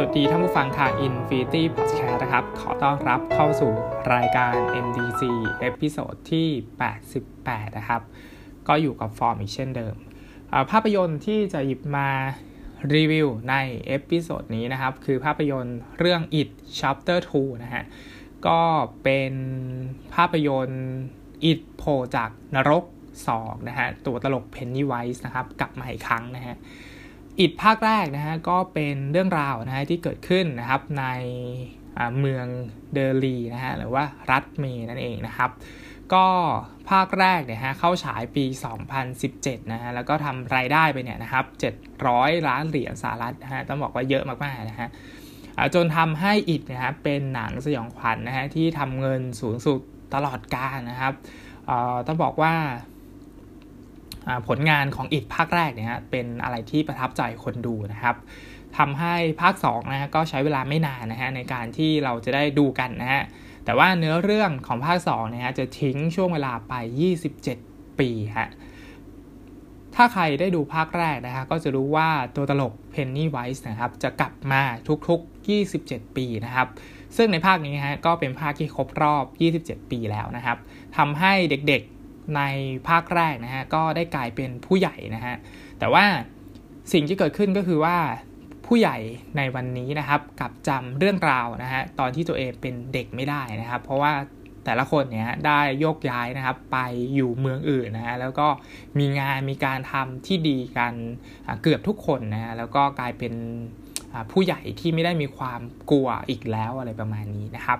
สวัสดีท่านผู้ฟังทาง Infinity Podcast นะครับ ขอต้อนรับเข้าสู่รายการ MDC episode ที่ 88 นะครับ ก็อยู่กับฟอร์มอีกเช่นเดิม ภาพยนตร์ที่จะหยิบมารีวิวใน episode นี้นะครับ คือภาพยนตร์เรื่อง It Chapter 2 นะฮะ ก็เป็นภาพยนตร์ It โผล่จากนรก 2 นะฮะ ตัวตลก Pennywise นะครับ กลับมาอีกครั้งนะฮะ อิดภาคแรกนะฮะก็เป็นเรื่องราวนะฮะที่เกิดขึ้นนะครับในเมืองเดลีนะฮะหรือว่ารัฐเมนั่นเองนะครับก็ภาคแรกเนี่ยฮะเข้าฉายปี 2017 นะฮะแล้วก็ทำรายได้ไปเนี่ยนะครับ 700 ล้านเหรียญสหรัฐนะฮะต้องบอกว่าเยอะมากๆนะฮะจนทำให้อิดนะฮะเป็นหนังสยองขวัญนนะฮะที่ทำเงินสูงสุดตลอดกาลนะครับต้องบอกว่า ผลงานของอิดภาคแรกเนี่ยเป็นอะไรที่ประทับใจคนดูนะครับทำให้ภาค2นะฮะก็ใช้เวลาไม่นานนะฮะในการที่เราจะได้ดูกันนะฮะแต่ว่าเนื้อเรื่องของภาค2นะฮะจะทิ้งช่วงเวลาไป 27 ปีฮะถ้าใครได้ดูภาคแรกนะฮะก็จะรู้ว่าตัวตลกเพนนีไวส์นะครับจะกลับมาทุกๆ 27 ปีนะครับซึ่งในภาคนี้ฮะก็เป็นภาคที่ครบรอบ 27 ปีแล้วนะครับทำให้เด็ก ในภาคแรกนะฮะก็ได้กลายเป็นผู้ใหญ่นะฮะแต่ว่าสิ่งที่เกิดขึ้นก็คือว่าผู้ใหญ่ในวันนี้นะครับกับจำเรื่องราวนะฮะตอนที่ตัวเองเป็นเด็กไม่ได้นะครับ เพราะว่าแต่ละคนเนี่ยได้โยกย้ายนะครับไปอยู่เมืองอื่นนะฮะแล้วก็มีงานมีการทำที่ดีกันเกือบทุกคนนะฮะแล้วก็กลายเป็นผู้ใหญ่ที่ไม่ได้มีความกลัวอีกแล้วอะไรประมาณนี้นะครับ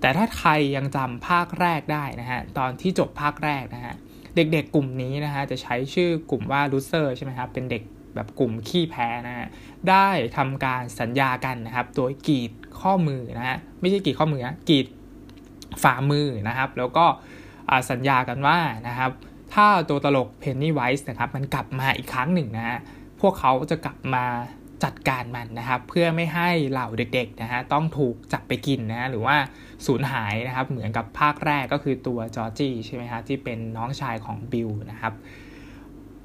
แต่ถ้าใครยังจำภาคแรกได้นะฮะตอนที่จบภาคแรกนะฮะเด็กๆกลุ่มนี้นะฮะจะใช้ชื่อกลุ่มว่าลูเซอร์ใช่ไหมครับเป็นเด็กแบบกลุ่มขี้แพ้นะฮะได้ทำการสัญญากันนะครับ โดยกีดข้อมือนะฮะไม่ใช่กีดข้อมือกีดฝ่ามือนะครับ แล้วก็สัญญากันว่านะครับถ้าตัวตลกเพนนี่ไวส์นะครับมันกลับมาอีกครั้งหนึ่งนะฮะพวกเขาจะกลับมา จัดการมันนะครับ เพื่อไม่ให้เหล่าเด็กๆนะฮะต้องถูกจับไปกินนะหรือว่าสูญหายนะครับ เหมือนกับภาคแรกก็คือตัวจอร์จี้ใช่ไหมฮะที่เป็นน้องชายของบิลนะครับ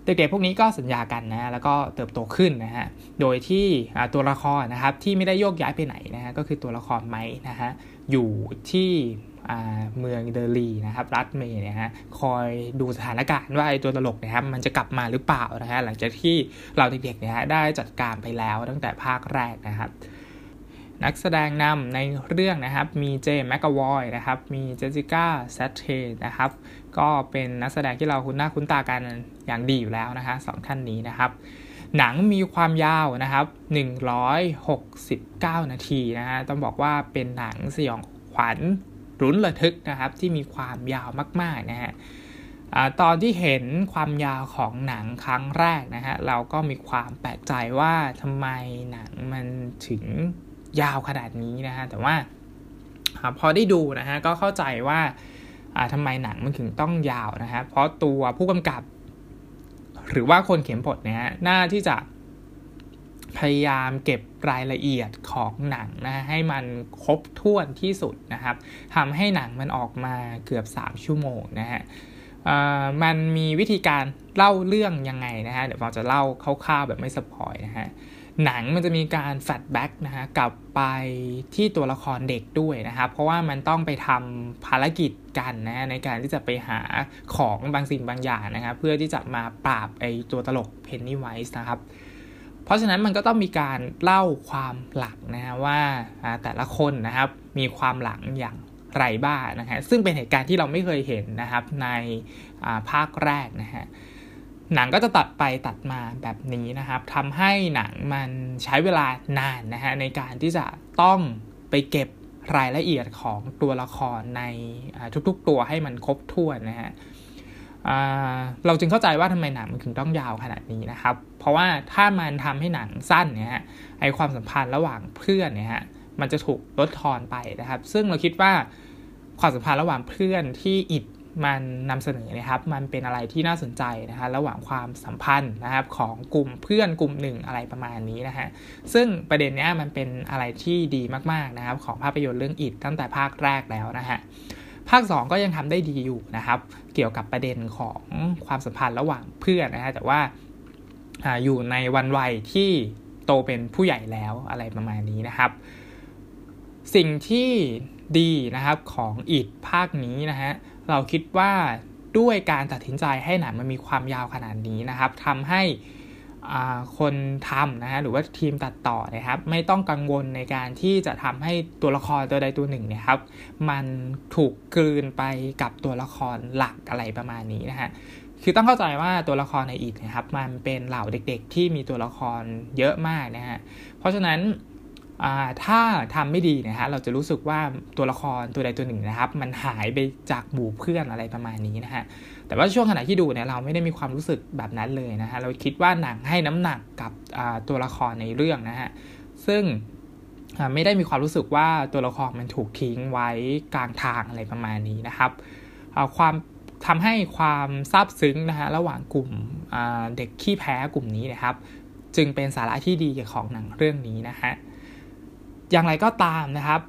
เด็กๆพวกนี้ก็สัญญากันนะแล้วก็เติบโตขึ้นนะฮะโดยที่ตัวละครนะครับที่ไม่ได้โยกย้ายไปไหนนะฮะก็คือตัวละครไม้นะฮะอยู่ที่ เมืองเดลีนะครับรัฐเมย์เนี่ยฮะคอยดูสถานการณ์ว่าไอ้ตัวตลกนะครับมันจะกลับมาหรือเปล่านะฮะหลังจากที่เราเด็กๆเนี่ยฮะได้จัดการไปแล้วตั้งแต่ภาคแรกนะครับ นักแสดงนำในเรื่องนะครับมีเจมแมกกาวอยนะครับมีเจสสิก้าแซตเทนะครับก็เป็นนักแสดงที่เราคุ้นหน้าคุ้นตากันอย่างดีอยู่แล้วนะคะสองท่านนี้นะครับหนังมีความยาวนะครับ 169 นาทีนะฮะ ต้องบอกว่าเป็นหนังสยองขวัญ รุนระทึกนะครับ ที่มีความยาวมากๆนะฮะตอนที่เห็นความยาวของหนังครั้งแรกนะฮะเราก็มีความแปลกใจว่าทำไมหนังมันถึงยาวขนาดนี้นะฮะแต่ว่าพอได้ดูนะฮะก็เข้าใจว่าทำไมหนังมันถึงต้องยาวนะฮะเพราะตัวผู้กำกับ หรือว่าคนเขียนบทเนี่ยน่าที่จะ พยายามเก็บรายละเอียดของหนังนะให้มันครบถ้วนที่สุดนะครับทำให้หนังมันออกมาเกือบ 3 ชั่วโมงนะฮะมันมีวิธีการเล่าเรื่องยังไงนะฮะเดี๋ยวเราจะเล่าคร่าวๆแบบไม่สปอยนะฮะหนังมันจะมีการแฟลชแบ็กนะฮะกลับไปที่ตัวละครเด็กด้วยนะครับ เพราะว่ามันต้องไปทำภารกิจกันนะในการที่จะไปหาของบางสิ่งบางอย่างนะครับเพื่อที่จะมาปราบไอตัวตลกเพนนีไวส์นะครับ เพราะฉะนั้นมันก็ต้องมีการเล่าความหลังนะฮะว่าแต่ละคนนะครับมีความหลังอย่างไรบ้างนะฮะซึ่งเป็นเหตุการณ์ที่เราไม่เคยเห็นนะครับในภาคแรกนะฮะหนังก็จะตัดไปตัดมาแบบนี้นะครับทำให้หนังมันใช้เวลานานนะฮะในการที่จะต้องไปเก็บรายละเอียดของตัวละครในทุกๆตัวให้มันครบถ้วนนะฮะ เราจึงเข้าใจว่าทำไมหนังมันถึงต้องยาวขนาดนี้นะครับ เพราะว่าถ้ามันทำให้หนังสั้นเนี่ยฮะไอความสัมพันธ์ระหว่างเพื่อนเนี่ยฮะมันจะถูกลดทอนไปนะครับ ซึ่งเราคิดว่าความสัมพันธ์ระหว่างเพื่อนที่อิดมันนำเสนอนะครับ มันเป็นอะไรที่น่าสนใจนะฮะระหว่างความสัมพันธ์นะครับของกลุ่มเพื่อนกลุ่มหนึ่งอะไรประมาณนี้นะฮะซึ่งประเด็นนี้มันเป็นอะไรที่ดีมากๆนะครับ ของภาพยนตร์เรื่องอิดตั้งแต่ภาคแรกแล้วนะฮะ ภาค 2 ก็ยังทำได้ดีอยู่นะครับ เกี่ยวกับประเด็นของความสัมพันธ์ระหว่างเพื่อนนะฮะแต่ว่าอยู่ในวันวัยที่โตเป็นผู้ใหญ่แล้วอะไรประมาณนี้นะครับ สิ่งที่ดีนะครับของอิดภาคนี้นะฮะเราคิดว่าด้วยการตัดสินใจให้หนังมันมีความยาวขนาดนี้นะครับทำให้ คนทำนะฮะหรือว่าทีมตัดต่อนะครับ ไม่ต้องกังวลในการที่จะทำให้ตัวละครตัวใดตัวหนึ่งเนี่ยครับ มันถูกกลืนไปกับตัวละครหลักอะไรประมาณนี้นะฮะคือต้องเข้าใจว่าตัวละครในอีกนะครับ มันเป็นเหล่าเด็กๆ ที่มีตัวละครเยอะมากนะฮะเพราะฉะนั้น ถ้าทำไม่ดีนะฮะเราจะรู้สึกว่าตัวละครตัวใดตัวหนึ่งนะครับ มันหายไปจากหมู่เพื่อนอะไรประมาณนี้นะฮะแต่ว่าช่วงขณะที่ดูเนี่ยเราไม่ได้มีความรู้สึกแบบนั้นเลยนะฮะเราคิดว่าหนังให้น้ำหนักกับตัวละครในเรื่องนะฮะซึ่งไม่ได้มีความรู้สึกว่าตัวละครมันถูกทิ้งไว้กลางทางอะไรประมาณนี้นะครับความทำให้ความซาบซึ้งนะฮะระหว่างกลุ่มเด็กขี้แพ้กลุ่มนี้นะครับ จึงเป็นสาระที่ดีของหนังเรื่องนี้นะฮะ อย่างไรก็ตามนะครับ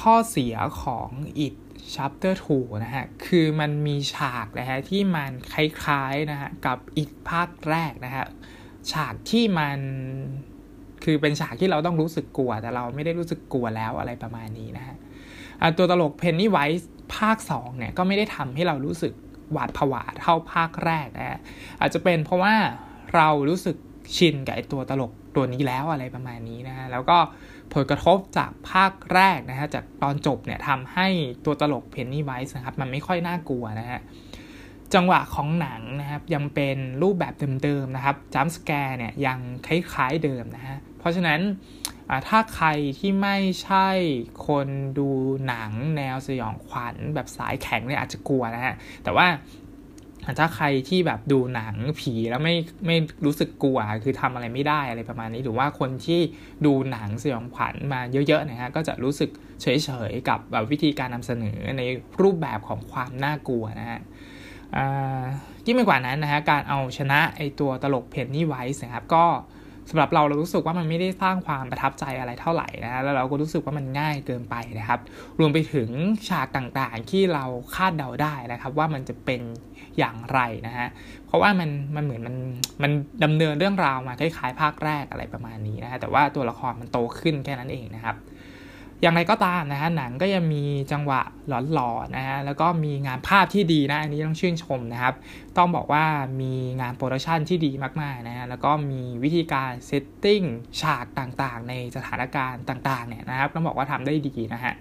ข้อเสียของ It Chapter 2นะฮะ คือมันมีฉากนะฮะที่มันคล้ายๆนะฮะกับอีกภาคแรกนะฮะ ฉากที่มันคือเป็นฉากที่เราต้องรู้สึกกลัว แต่เราไม่ได้รู้สึกกลัวแล้วอะไรประมาณนี้นะฮะตัวตลกเพนนี่ไวส์ภาค 2 เนี่ย ก็ไม่ได้ทำให้เรารู้สึกหวาดผวาเท่าภาคแรกนะฮะ อาจจะเป็นเพราะว่าเรารู้สึกชินกับไอตัวตลกตัวนี้แล้วอะไรประมาณนี้นะฮะ แล้วก็ ผลกระทบจากภาคแรกนะฮะจากตอนจบเนี่ยทำให้ตัวตลกเพนนี่ไวส์นะครับมันไม่ค่อยน่ากลัวนะฮะจังหวะของหนังนะครับยังเป็นรูปแบบเดิมๆนะครับจัมส์แกร์เนี่ยยังคล้ายๆเดิมนะฮะเพราะฉะนั้นถ้าใครที่ไม่ใช่คนดูหนังแนวสยองขวัญแบบสายแข็งเนี่ยอาจจะกลัวนะฮะแต่ว่า ถ้าใครที่แบบดูหนังผีแล้วไม่ไม่รู้สึกกลัว คือทำอะไรไม่ได้อะไรประมาณนี้ หรือว่าคนที่ดูหนังสยองขวัญมาเยอะๆนะฮะก็จะรู้สึกเฉยๆกับแบบวิธีการนำเสนอในรูปแบบของความน่ากลัวนะฮะที่งไม่กว่านั้นนะฮะการเอาชนะไอตัวตลกเพนนี่ไวส์นะครับก็สำหรับเราเรารู้สึกว่ามันไม่ได้สร้างความประทับใจอะไรเท่าไหร่นะ แล้วเราก็รู้สึกว่ามันง่ายเกินไปนะครับ รวมไปถึงฉากต่างๆที่เราคาดเดาได้นะครับ ว่ามันจะเป็น อย่างไรนะฮะ เพราะว่ามันมันเหมือนมันมันดำเนินเรื่องราวมาคล้ายๆ ภาคแรกอะไรประมาณนี้นะฮะ แต่ว่าตัวละครมันโตขึ้นแค่นั้นเองนะครับ อย่างไรก็ตามนะฮะหนังก็ยังมีจังหวะหลอนๆนะฮะ แล้วก็มีงานภาพที่ดีนะ อันนี้ต้องชื่นชมนะครับ ต้องบอกว่ามีงาน production ที่ดีมากๆนะฮะ แล้วก็มีวิธีการ setting ฉากต่างๆ ในสถานการณ์ต่างๆเนี่ยนะครับ ต้องบอกว่าทำได้ดีนะฮะ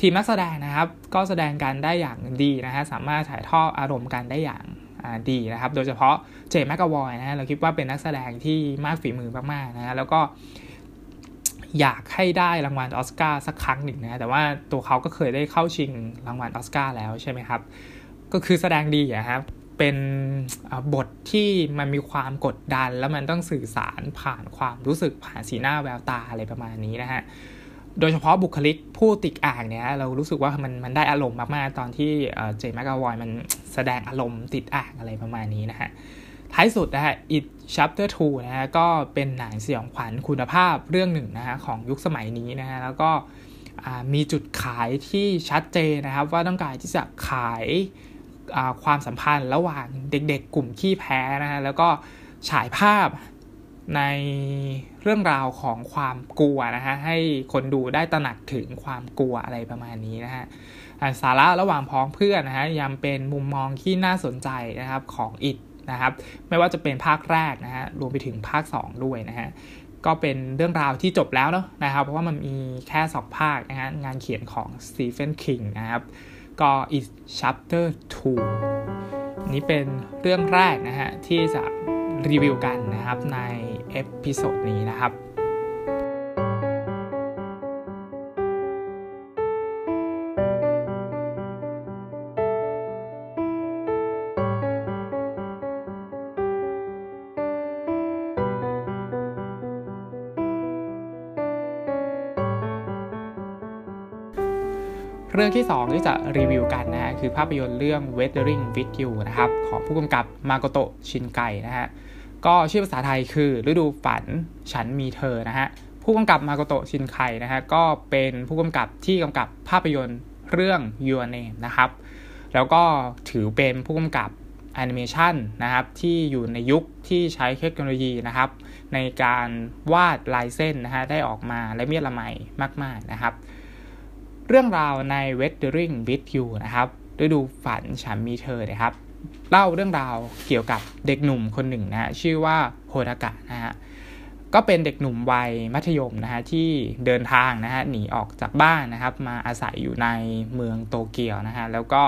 ทีมนักแสดงนะครับ ก็แสดงกันได้อย่างดีนะฮะสามารถถ่ายทอดอารมณ์กันได้อย่างดีนะครับ โดยเฉพาะเจมส์แมกกาวอยนะฮะเราคิดว่าเป็นนักแสดงที่มากฝีมือมากๆนะฮะแล้วก็อยากให้ได้รางวัลออสการ์สักครั้งหนึ่งนะแต่ว่าตัวเขาก็เคยได้เข้าชิงรางวัลออสการ์แล้วใช่ไหมครับ ก็คือแสดงดีอะครับ เป็นบทที่มันมีความกดดัน แล้วมันต้องสื่อสารผ่านความรู้สึกผ่านสีหน้าแววตาอะไรประมาณนี้นะฮะ โดยเฉพาะบุคลิกผู้ติดอ่างเนี่ยเรารู้สึกว่ามันมันได้อารมณ์มากๆ ตอนที่เจมส์กกาวอยมันแสดงอารมณ์ติดอ่างอะไรประมาณนี้นะฮะท้ายสุดนะฮะ It Chapter 2นะฮะก็เป็นหนังสยองขวัญคุณภาพเรื่องหนึ่งนะฮะของยุคสมัยนี้นะฮะแล้วก็มีจุดขายที่ชัดเจนนะครับ ว่าต้องการที่จะขายความสัมพันธ์ระหว่างเด็กๆ กลุ่มขี้แพ้นะฮะแล้วก็ฉายภาพใน เรื่องราวของความกลัวนะฮะให้คนดูได้ตระหนักถึงความกลัวอะไรประมาณนี้นะฮะสาระระหว่างผองเพื่อนนะฮะยังเป็นมุมมองที่น่าสนใจนะครับของอิดนะครับไม่ว่าจะเป็นภาคแรกนะฮะรวมไปถึงภาค 2 ด้วยนะฮะก็เป็นเรื่องราวที่จบแล้วเนาะนะครับเพราะว่ามันมีแค่ 2 ภาคนะฮะงานเขียนของสตีเฟนคิงนะครับก็ It Chapter 2 นี้เป็นเรื่องแรกนะฮะที่จะรีวิวกันนะครับใน episode นี้นะครับเรื่องที่ 2 ที่จะรีวิวกันนะฮะคือภาพยนตร์เรื่อง Weathering with You นะครับ ของผู้กำกับมาโกโตะชินไกนะฮะ ก็ชื่อภาษาไทยคือฤดูฝันฉันมีเธอนะฮะผู้กำกับมาโกโตะชินไคนะฮะก็เป็นผู้กำกับที่กำกับภาพยนตร์เรื่อง Your Name นะครับ แล้วก็ถือเป็นผู้กำกับแอนิเมชันนะครับที่อยู่ในยุคที่ใช้เทคโนโลยีนะครับ ในการวาดลายเส้นนะฮะได้ออกมาและเมียละไมมาก ๆนะครับ เรื่องราวใน w e t h e r i n g with You นะครับฤดูฝันฉันมีเธอนะครับ เล่าเรื่องราวเกี่ยวกับเด็กหนุ่มคนหนึ่งนะฮะชื่อว่าโฮดากะนะฮะก็เป็นเด็กหนุ่มวัยมัธยมนะฮะที่เดินทางนะฮะหนีออกจากบ้านนะครับ มาอาศัยอยู่ในเมืองโตเกียวนะฮะแล้วก็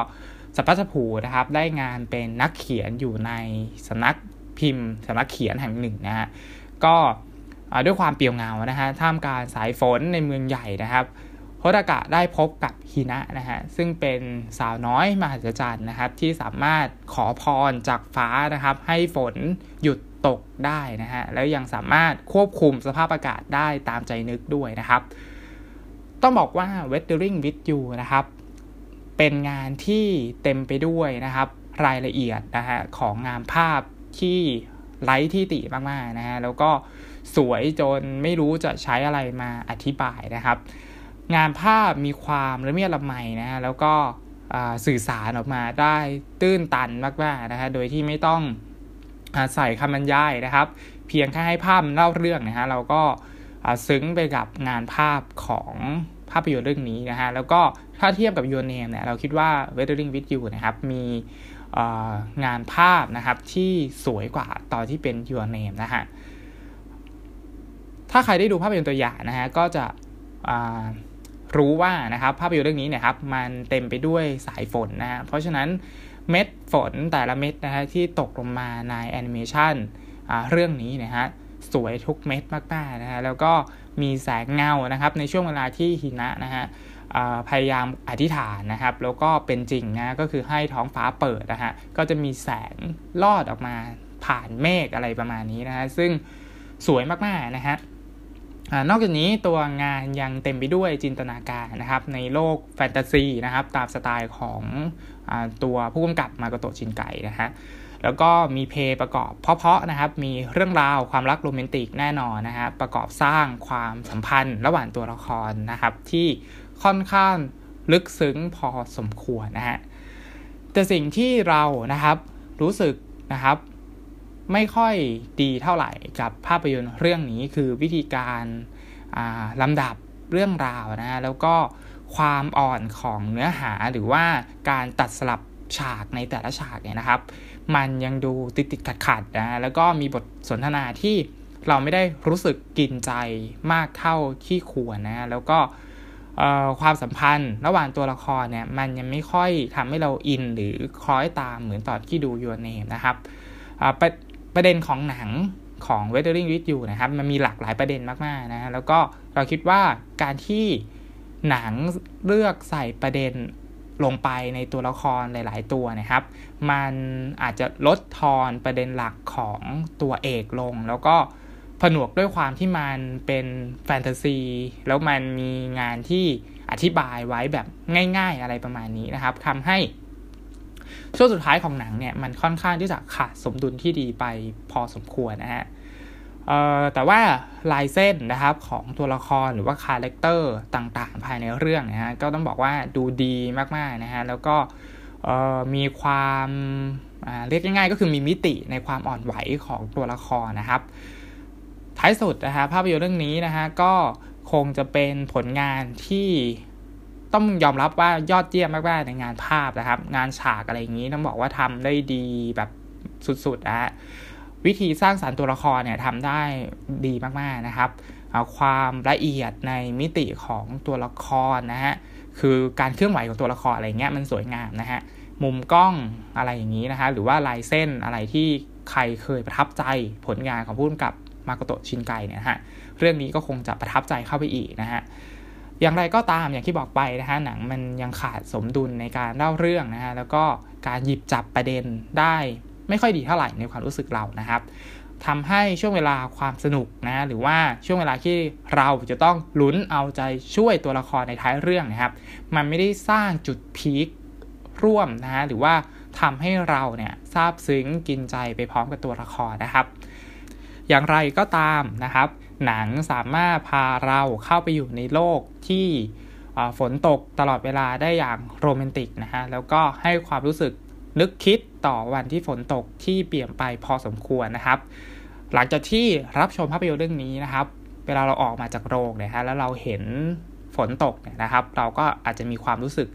สัพพะผูนะครับได้งานเป็นนักเขียนอยู่ในสำนักพิมพ์สำนักเขียนแห่งหนึ่งนะฮะก็ด้วยความเปรียวเงานะฮะท่ามกลางสายฝนในเมืองใหญ่นะครับ โฮดากะได้พบกับฮินะนะฮะซึ่งเป็นสาวน้อยมหัศจรรย์นะครับ ที่สามารถขอพรจากฟ้านะครับ ให้ฝนหยุดตกได้นะฮะแล้วยังสามารถควบคุมสภาพอากาศได้ตามใจนึกด้วยนะครับ ต้องบอกว่า Weathering with You นะครับ เป็นงานที่เต็มไปด้วยนะครับ รายละเอียดนะฮะของงานภาพที่ไร้ที่ติมากๆนะฮะแล้วก็สวยจนไม่รู้จะใช้อะไรมาอธิบายนะครับ งานภาพมีความละเมียดละไมนะฮะแล้วก็สื่อสารออกมาได้ตื้นตันมากๆนะฮะโดยที่ไม่ต้องใส่คำบรรยายนะครับ เพียงแค่ให้ภาพเล่าเรื่องนะฮะเราก็ซึ้งไปกับงานภาพของภาพยนตร์เรื่องนี้นะฮะแล้วก็ถ้าเทียบกับ Your Name เนี่ยเราคิดว่า Weathering with You นะครับมีงานภาพนะครับที่สวยกว่าตอนที่เป็น Your Name นะฮะถ้าใครได้ดูภาพยนตร์ตัวอย่างนะฮะก็จะ รู้ว่านะครับภาพยนตร์เรื่องนี้เนี่ยครับมันเต็มไปด้วยสายฝนนะฮะเพราะฉะนั้นเม็ดฝนแต่ละเม็ดนะฮะที่ตกลงมาในแอนิเมชันเรื่องนี้นะฮะสวยทุกเม็ดมากๆนะฮะแล้วก็มีแสงเงานะครับในช่วงเวลาที่หินะนะฮะพยายามอธิษฐานนะครับ แล้วก็เป็นจริงนะก็คือให้ท้องฟ้าเปิดนะฮะก็จะมีแสงลอดออกมาผ่านเมฆอะไรประมาณนี้นะฮะซึ่งสวยมากๆนะฮะ นอกจากนี้ตัวงานยังเต็มไปด้วยจินตนาการนะครับในโลกแฟนตาซีนะครับตามสไตล์ของอตัวผู้กำกับมาโกโตชินไกนะฮะแล้วก็มีเพลงประกอบเพาะๆนะครับมีเรื่องราวความรักโรแมนติกแน่นอนนะฮะประกอบสร้างความสัมพันธ์ระหว่างตัวละครนะครับที่ค่อนข้างลึกซึ้งพอสมควรนะฮะแต่สิ่งที่เรานะครับรู้สึกนะครับ ไม่ค่อยดีเท่าไหร่กับภาพยนตร์เรื่องนี้คือวิธีการลำดับเรื่องราวนะแล้วก็ความอ่อนของเนื้อหาหรือว่าการตัดสลับฉากในแต่ละฉากเนี่ยนะครับ มันยังดูติดติดขัดขัดนะแล้วก็มีบทสนทนาที่เราไม่ได้รู้สึกกินใจมากเท่าที่ควรนะแล้วก็ความสัมพันธ์ระหว่างตัวละครเนี่ยมันยังไม่ค่อยทำให้เราอินหรือคล้อยตามเหมือนตอนที่ดูยูเนมนะครับ ประเด็นของหนังของ w e t h e r i n g with You นะครับ มันมีหลากหลายประเด็นมาก ๆ นะ แล้วก็เราคิดว่าการที่หนังเลือกใส่ประเด็นลงไปในตัวละครหลาย ๆ ตัวนะครับ มันอาจจะลดทอนประเด็นหลักของตัวเอกลง แล้วก็ผนวกด้วยความที่มันเป็นแฟนตาซี แล้วมันมีงานที่อธิบายไว้แบบง่าย ๆ อะไรประมาณนี้นะครับทำให้ ช่วงสุดท้ายของหนังเนี่ยมันค่อนข้างที่จะขาดสมดุลที่ดีไปพอสมควรนะฮะแต่ว่าลายเส้นนะครับของตัวละครหรือว่า character ต่างๆ ภายในเรื่องนะฮะก็ต้องบอกว่าดูดีมากๆนะฮะแล้วก็มีความเรียกง่ายๆ ก็คือมีมิติในความอ่อนไหวของตัวละครนะครับ ท้ายสุดนะฮะภาพยนตร์เรื่องนี้นะฮะก็คงจะเป็นผลงานที่ ต้องยอมรับว่ายอดเยี่ยมมากๆในงานภาพนะครับ งานฉากอะไรอย่างนี้ต้องบอกว่าทำได้ดีแบบสุดๆนะวิธีสร้างสารรค์ตัวละครเนี่ยทำได้ดีมากๆนะครับความละเอียดในมิติของตัวละครนะฮะคือการเคลื่อนไหวของตัวละครอะไรเงี้ยมันสวยงามนะฮะมุมกล้องอะไรอย่างนี้นะคะหรือว่าลายเส้นอะไรที่ใครเคยประทับใจผลงานของผู้กำกับมาโกโตชินไกเนี่ยฮะเรื่องนี้ก็คงจะประทับใจเข้าไปอีกนะฮะ อย่างไรก็ตามอย่างที่บอกไปนะฮะหนังมันยังขาดสมดุลในการเล่าเรื่องนะฮะแล้วก็การหยิบจับประเด็นได้ไม่ค่อยดีเท่าไหร่ในความรู้สึกเรานะครับทำให้ช่วงเวลาความสนุกนะหรือว่าช่วงเวลาที่เราจะต้องลุ้นเอาใจช่วยตัวละครในท้ายเรื่องนะครับ มันไม่ได้สร้างจุดพีคร่วมนะฮะหรือว่าทำให้เราเนี่ยซาบซึ้งกินใจไปพร้อมกับตัวละครนะครับ อย่างไรก็ตามนะครับ หนังสามารถพาเราเข้าไปอยู่ในโลกที่ฝนตกตลอดเวลาได้อย่างโรแมนติกนะฮะ แล้วก็ให้ความรู้สึกนึกคิดต่อวันที่ฝนตกที่เปลี่ยนไปพอสมควรนะครับ หลังจากที่รับชมภาพยนตร์เรื่องนี้นะครับ เวลาเราออกมาจากโรงเนี่ยฮะแล้วเราเห็นฝนตกเนี่ยนะครับ เราก็อาจจะมีความรู้สึก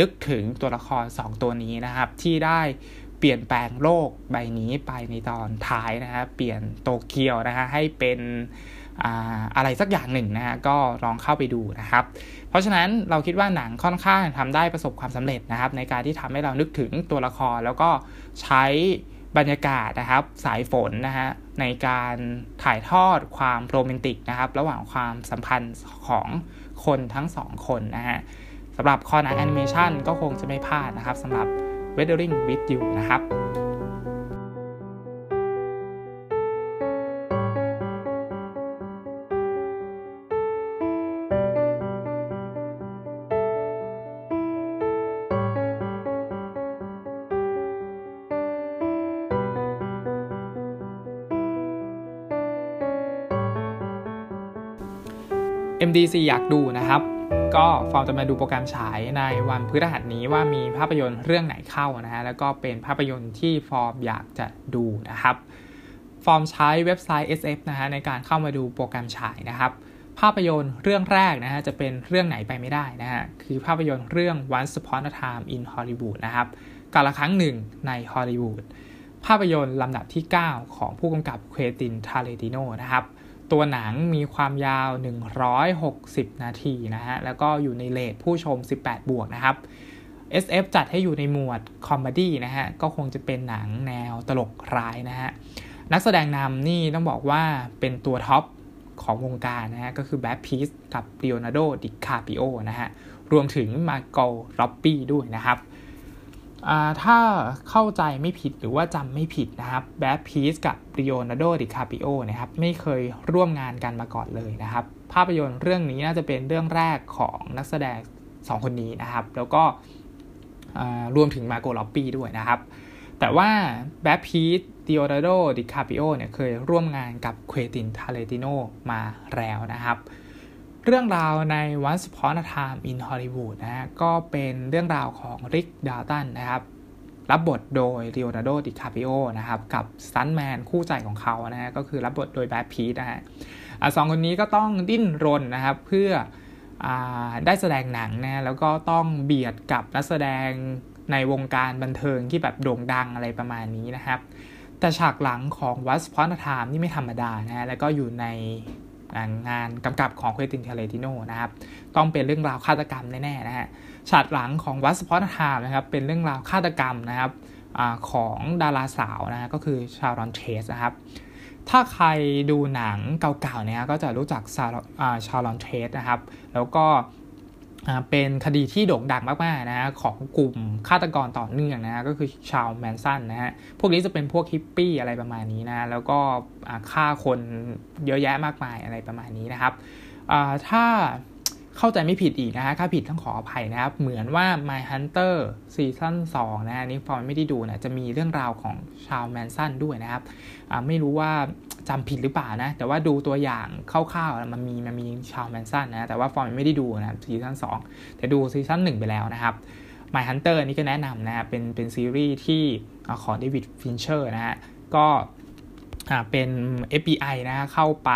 นึกถึงตัวละคร 2 ตัวนี้นะครับ ที่ได้เปลี่ยนแปลงโลกใบนี้ไปในตอนท้ายนะฮะเปลี่ยนโตเกียวนะฮะให้เป็น อะไรสักอย่างหนึ่งนะฮะก็ลองเข้าไปดูนะครับ เพราะฉะนั้นเราคิดว่าหนังค่อนข้างทำได้ประสบความสำเร็จนะครับ ในการที่ทำให้เรานึกถึงตัวละครแล้วก็ใช้บรรยากาศนะครับสายฝนนะฮะในการถ่ายทอดความโรแมนติกนะครับ ระหว่างความสัมพันธ์ของคนทั้งสองคนนะฮะสำหรับคอหนังแอนิเมชันก็คงจะไม่พลาดนะครับสำหรับ Weathering with You นะครับ MDC อยากดูนะครับ ก็ฟอร์มจะมาดูโปรแกรมฉายในวันพฤหัสนี้ว่ามีภาพยนตร์เรื่องไหนเข้านะฮะแล้วก็เป็นภาพยนตร์ที่ฟอร์มอยากจะดูนะครับ ฟอร์มใช้เว็บไซต์ SF นะฮะในการเข้ามาดูโปรแกรมฉายนะครับภาพยนตร์เรื่องแรกนะฮะจะเป็นเรื่องไหนไปไม่ได้นะฮะคือภาพยนตร์เรื่อง Once Upon a Time in Hollywood นะครับกาลครั้งหนึ่งในฮอลลีวูดภาพยนตร์ลำดับที่ 9 ของผู้กำกับเควนตินทาแรนติโนนะครับ ตัวหนังมีความยาว 160 นาทีนะฮะ แล้วก็อยู่ในเรตผู้ชม 18 บวกนะครับ SF จัดให้อยู่ในหมวด comedy นะฮะ ก็คงจะเป็นหนังแนวตลกร้ายนะฮะ นักแสดงนำนี่ต้องบอกว่าเป็นตัว top ของวงการนะฮะ ก็คือแบรด พิตต์กับลีโอนาร์โดดิคาปริโอนะฮะ รวมถึงมาร์โก ร็อบบีด้วยนะครับ ถ้าเข้าใจไม่ผิดหรือว่าจำไม่ผิดนะครับแบรดพิตต์กับลีโอนาร์โดดิคาปริโอนะครับไม่เคยร่วมงานกันมาก่อนเลยนะครับ ภาพยนตร์เรื่องนี้น่าจะเป็นเรื่องแรกของนักแสดง 2 คนนี้นะครับ แล้วก็รวมถึงมาร์โก ร็อบบีด้วยนะครับ แต่ว่าแบรด พิตต์ ลีโอนาร์โดดิคาปริโอเนี่ยเคยร่วมงานกับเควนตินทาแรนติโนมาแล้วนะครับ เรื่องราวใน Once Upon a Time in Hollywood นะฮะก็เป็นเรื่องราวของริกดัลตันนะครับ รับบทโดย ลีโอนาร์โดดิคาปริโอนะครับ กับสตันแมนคู่ใจของเขานะฮะก็คือรับบทโดยแบรดพิตต์นะฮะสองคนนี้ก็ต้องดิ้นรนนะครับเพื่ออได้แสดงหนังนะแล้วก็ต้องเบียดกับนักแสดงในวงการบันเทิงที่แบบโด่งดังอะไรประมาณนี้นะครับ แต่ฉากหลังของ Once Upon a Time นี่ไม่ธรรมดานะฮะแล้วก็อยู่ใน งานกำกับของเควนตินทารันติโนนะครับ ต้องเป็นเรื่องราวฆาตกรรมแน่ๆนะฮะ ฉากหลังของ Once Upon a Time นะครับ เป็นเรื่องราวฆาตกรรมนะครับอของดาราสาวนะฮะก็คือชารอนเทตนะครับ ถ้าใครดูหนังเก่าๆเนี่ยก็จะรู้จักชารอนเทตนะครับ แล้วก็ เป็นคดีที่โด่งดังมากๆนะฮะของกลุ่มฆาตกรต่อเนื่องนะฮะก็คือชาร์ลส์แมนสันนะฮะพวกนี้จะเป็นพวกฮิปปี้อะไรประมาณนี้นะแล้วก็ฆ่าคนเยอะแยะมากมายอะไรประมาณนี้นะครับถ้า เข้าใจไม่ผิดอีกนะฮะถ้าผิดต้องขออภัยนะครับ เหมือนว่า Mindhunter ซีซั่น2นะนี่ฟอร์มไม่ได้ดูนะจะมีเรื่องราวของชาร์ลส์แมนสันด้วยนะครับไม่รู้ว่าจำผิดหรือเปล่านะ แต่ว่าดูตัวอย่างคร่าวๆมันมีมันมีชาร์ลส์แมนสันนะแต่ว่าฟอร์มไม่ได้ดูนะซีซั่น2แต่ดูซีซั่น1ไปแล้วนะครับ Mindhunter นี่ก็แนะนำนะเป็นเป็นซีรีส์ที่ของเดวิดฟินเชอร์นะฮะก็เป็น FBI นะเข้าไป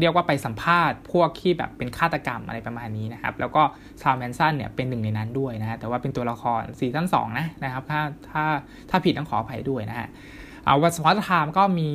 เรียกว่าไปสัมภาษณ์พวกที่แบบเป็นฆาตกรรมอะไรประมาณนี้นะครับ แล้วก็ชาร์ลส์แมนสันเนี่ยเป็นหนึ่งในนั้นด้วยนะแต่ว่าเป็นตัวละครซีซั่นสองนะนะครับ ถ้าถ้าถ้าผิดต้องขออภัยด้วยนะฮะอ่า Once Upon a Time ก็มี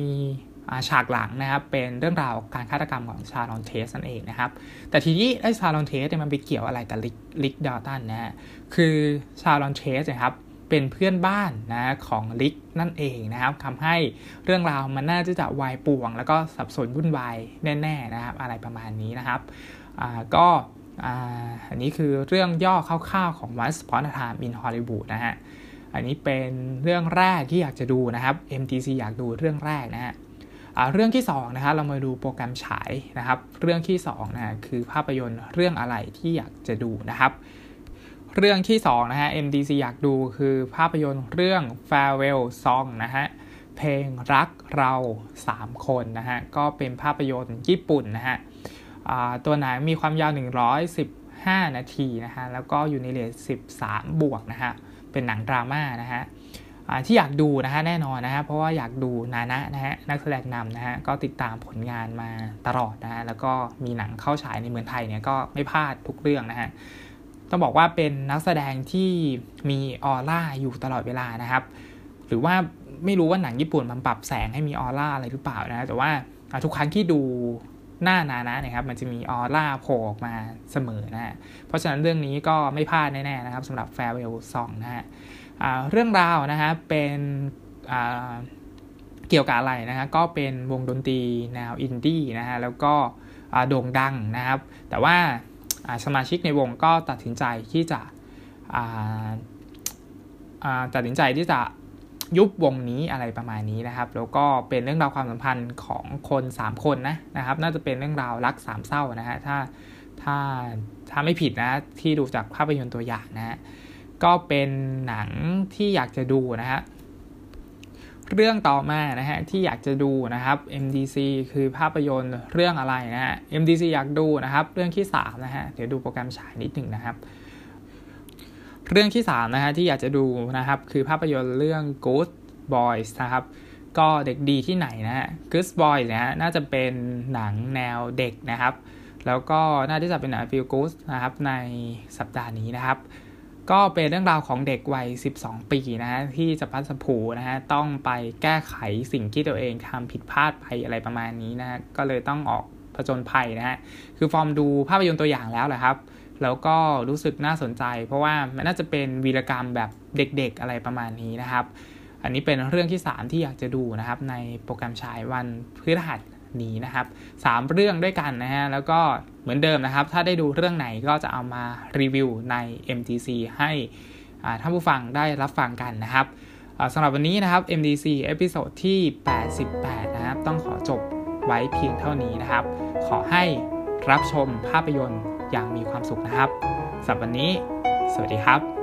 ฉากหลังนะครับ เป็นเรื่องราวการฆาตกรรมของชารอนเทตนั่นเองนะครับ แต่ทีนี้ไอ้ชารอนเทตเนี่ยมันไปเกี่ยวอะไรกับริกริกดัลตันนะฮะคือชารอนเทตนะครับ เป็นเพื่อนบ้านนะของริกนั่นเองนะครับทำให้เรื่องราวมันน่าจะจะวายป่วง แล้วก็สับสนวุ่นวายแน่ๆนะครับ อะไรประมาณนี้นะครับก็อันนี้คือเรื่องย่อคร่าวๆของ Once Upon a Time in Hollywood นะฮะอันนี้เป็นเรื่องแรกที่อยากจะดูนะครับ MTC อยากดูเรื่องแรกนะฮะเรื่องที่2นะครับเรามาดูโปรแกรมฉายนะครับ เรื่องที่2นะคือภาพยนตร์เรื่องอะไรที่อยากจะดูนะครับ เรื่องที่2นะฮะ MDC อยากดูคือภาพยนตร์เรื่อง Farewell Song นะฮะเพลงรักเรา 3 คนนะฮะ ก็เป็นภาพยนตร์ญี่ปุ่นนะฮะตัวหนังมีความยาว 115 นาทีนะฮะ แล้วก็อยู่ในเลท13 บวกนะฮะเเป็นหนังดราม่านะฮะที่อยากดูนะฮะแน่นอนนะฮะ เพราะว่าอยากดูนานะนะฮะนักแสดงนำนะฮะ ก็ติดตามผลงานมาตลอดนะฮะ แล้วก็มีหนังเข้าฉายในเมืองไทยเนี่ยก็ไม่พลาดทุกเรื่องนะฮะ ต้องบอกว่าเป็นนักแสดงที่มีออร่าอยู่ตลอดเวลานะครับ หรือว่าไม่รู้ว่าหนังญี่ปุ่นมันปรับแสงให้มีออร่าอะไรหรือเปล่านะ แต่ว่าทุกครั้งที่ดูหน้านานะนะครับ มันจะมีออร่าโผล่ออกมาเสมอนะ เพราะฉะนั้นเรื่องนี้ก็ไม่พลาดแน่ๆนะครับสำหรับ Farewell Song นะฮะเรื่องราวนะฮะเป็นเกี่ยวกับอะไรนะฮะก็เป็นวงดนตรีแนวอินดี้นะฮะแล้วก็โด่งดังนะครับ แต่ว่า สมาชิกในวงก็ตัดสินใจที่จะตัดสินใจที่จะยุบวงนี้อะไรประมาณนี้นะครับ แล้วก็เป็นเรื่องราวความสัมพันธ์ของคน 3 คนนะนะครับ น่าจะเป็นเรื่องราวรักสามเศร้านะฮะถ้าถ้าถ้าไม่ผิดนะที่ดูจากภาพยนตร์ตัวอย่างนะฮะก็เป็นหนังที่อยากจะดูนะฮะ เรื่องต่อมานะฮะที่อยากจะดูนะครับ MDC คือภาพยนตร์เรื่องอะไรนะฮะ MDC อยากดูนะครับ เรื่องที่3นะฮะเดี๋ยวดูโปรแกรมฉายนิดหนึ่งนะครับ เรื่องที่3นะฮะที่อยากจะดูนะครับ คือภาพยนตร์เรื่อง Good Boys นะครับ ก็เด็กดีที่ไหนนะฮะ Good Boys นะฮะน่าจะเป็นหนังแนวเด็กนะครับ แล้วก็น่าที่จะเป็นหนัง Feel Good นะครับในสัปดาห์นี้นะครับ ก็เป็นเรื่องราวของเด็กวัย 12 ปีนะฮะที่จะพัสผูนะฮะต้องไปแก้ไขสิ่งที่ตัวเองทำผิดพลาดไปอะไรประมาณนี้นะฮะก็เลยต้องออกผจญภัยนะฮะคือฟอร์มดูภาพยนตร์ตัวอย่างแล้วแหละครับแล้วก็รู้สึกน่าสนใจ เพราะว่ามันน่าจะเป็นวีรกรรมแบบเด็กๆอะไรประมาณนี้นะครับ อันนี้เป็นเรื่องที่ 3 ที่อยากจะดูนะครับในโปรแกรมฉายวันพฤหัส นี้นะครับ3เรื่องด้วยกันนะฮะแล้วก็เหมือนเดิมนะครับ ถ้าได้ดูเรื่องไหนก็จะเอามารีวิวใน MTC ให้ท่านผู้ฟังได้รับฟังกันนะครับสำหรับวันนี้นะครับ MDC episode ที่ 88 นะครับ ต้องขอจบไว้เพียงเท่านี้นะครับ ขอให้รับชมภาพยนตร์อย่างมีความสุขนะครับสำหรับวันนี้ สวัสดีครับ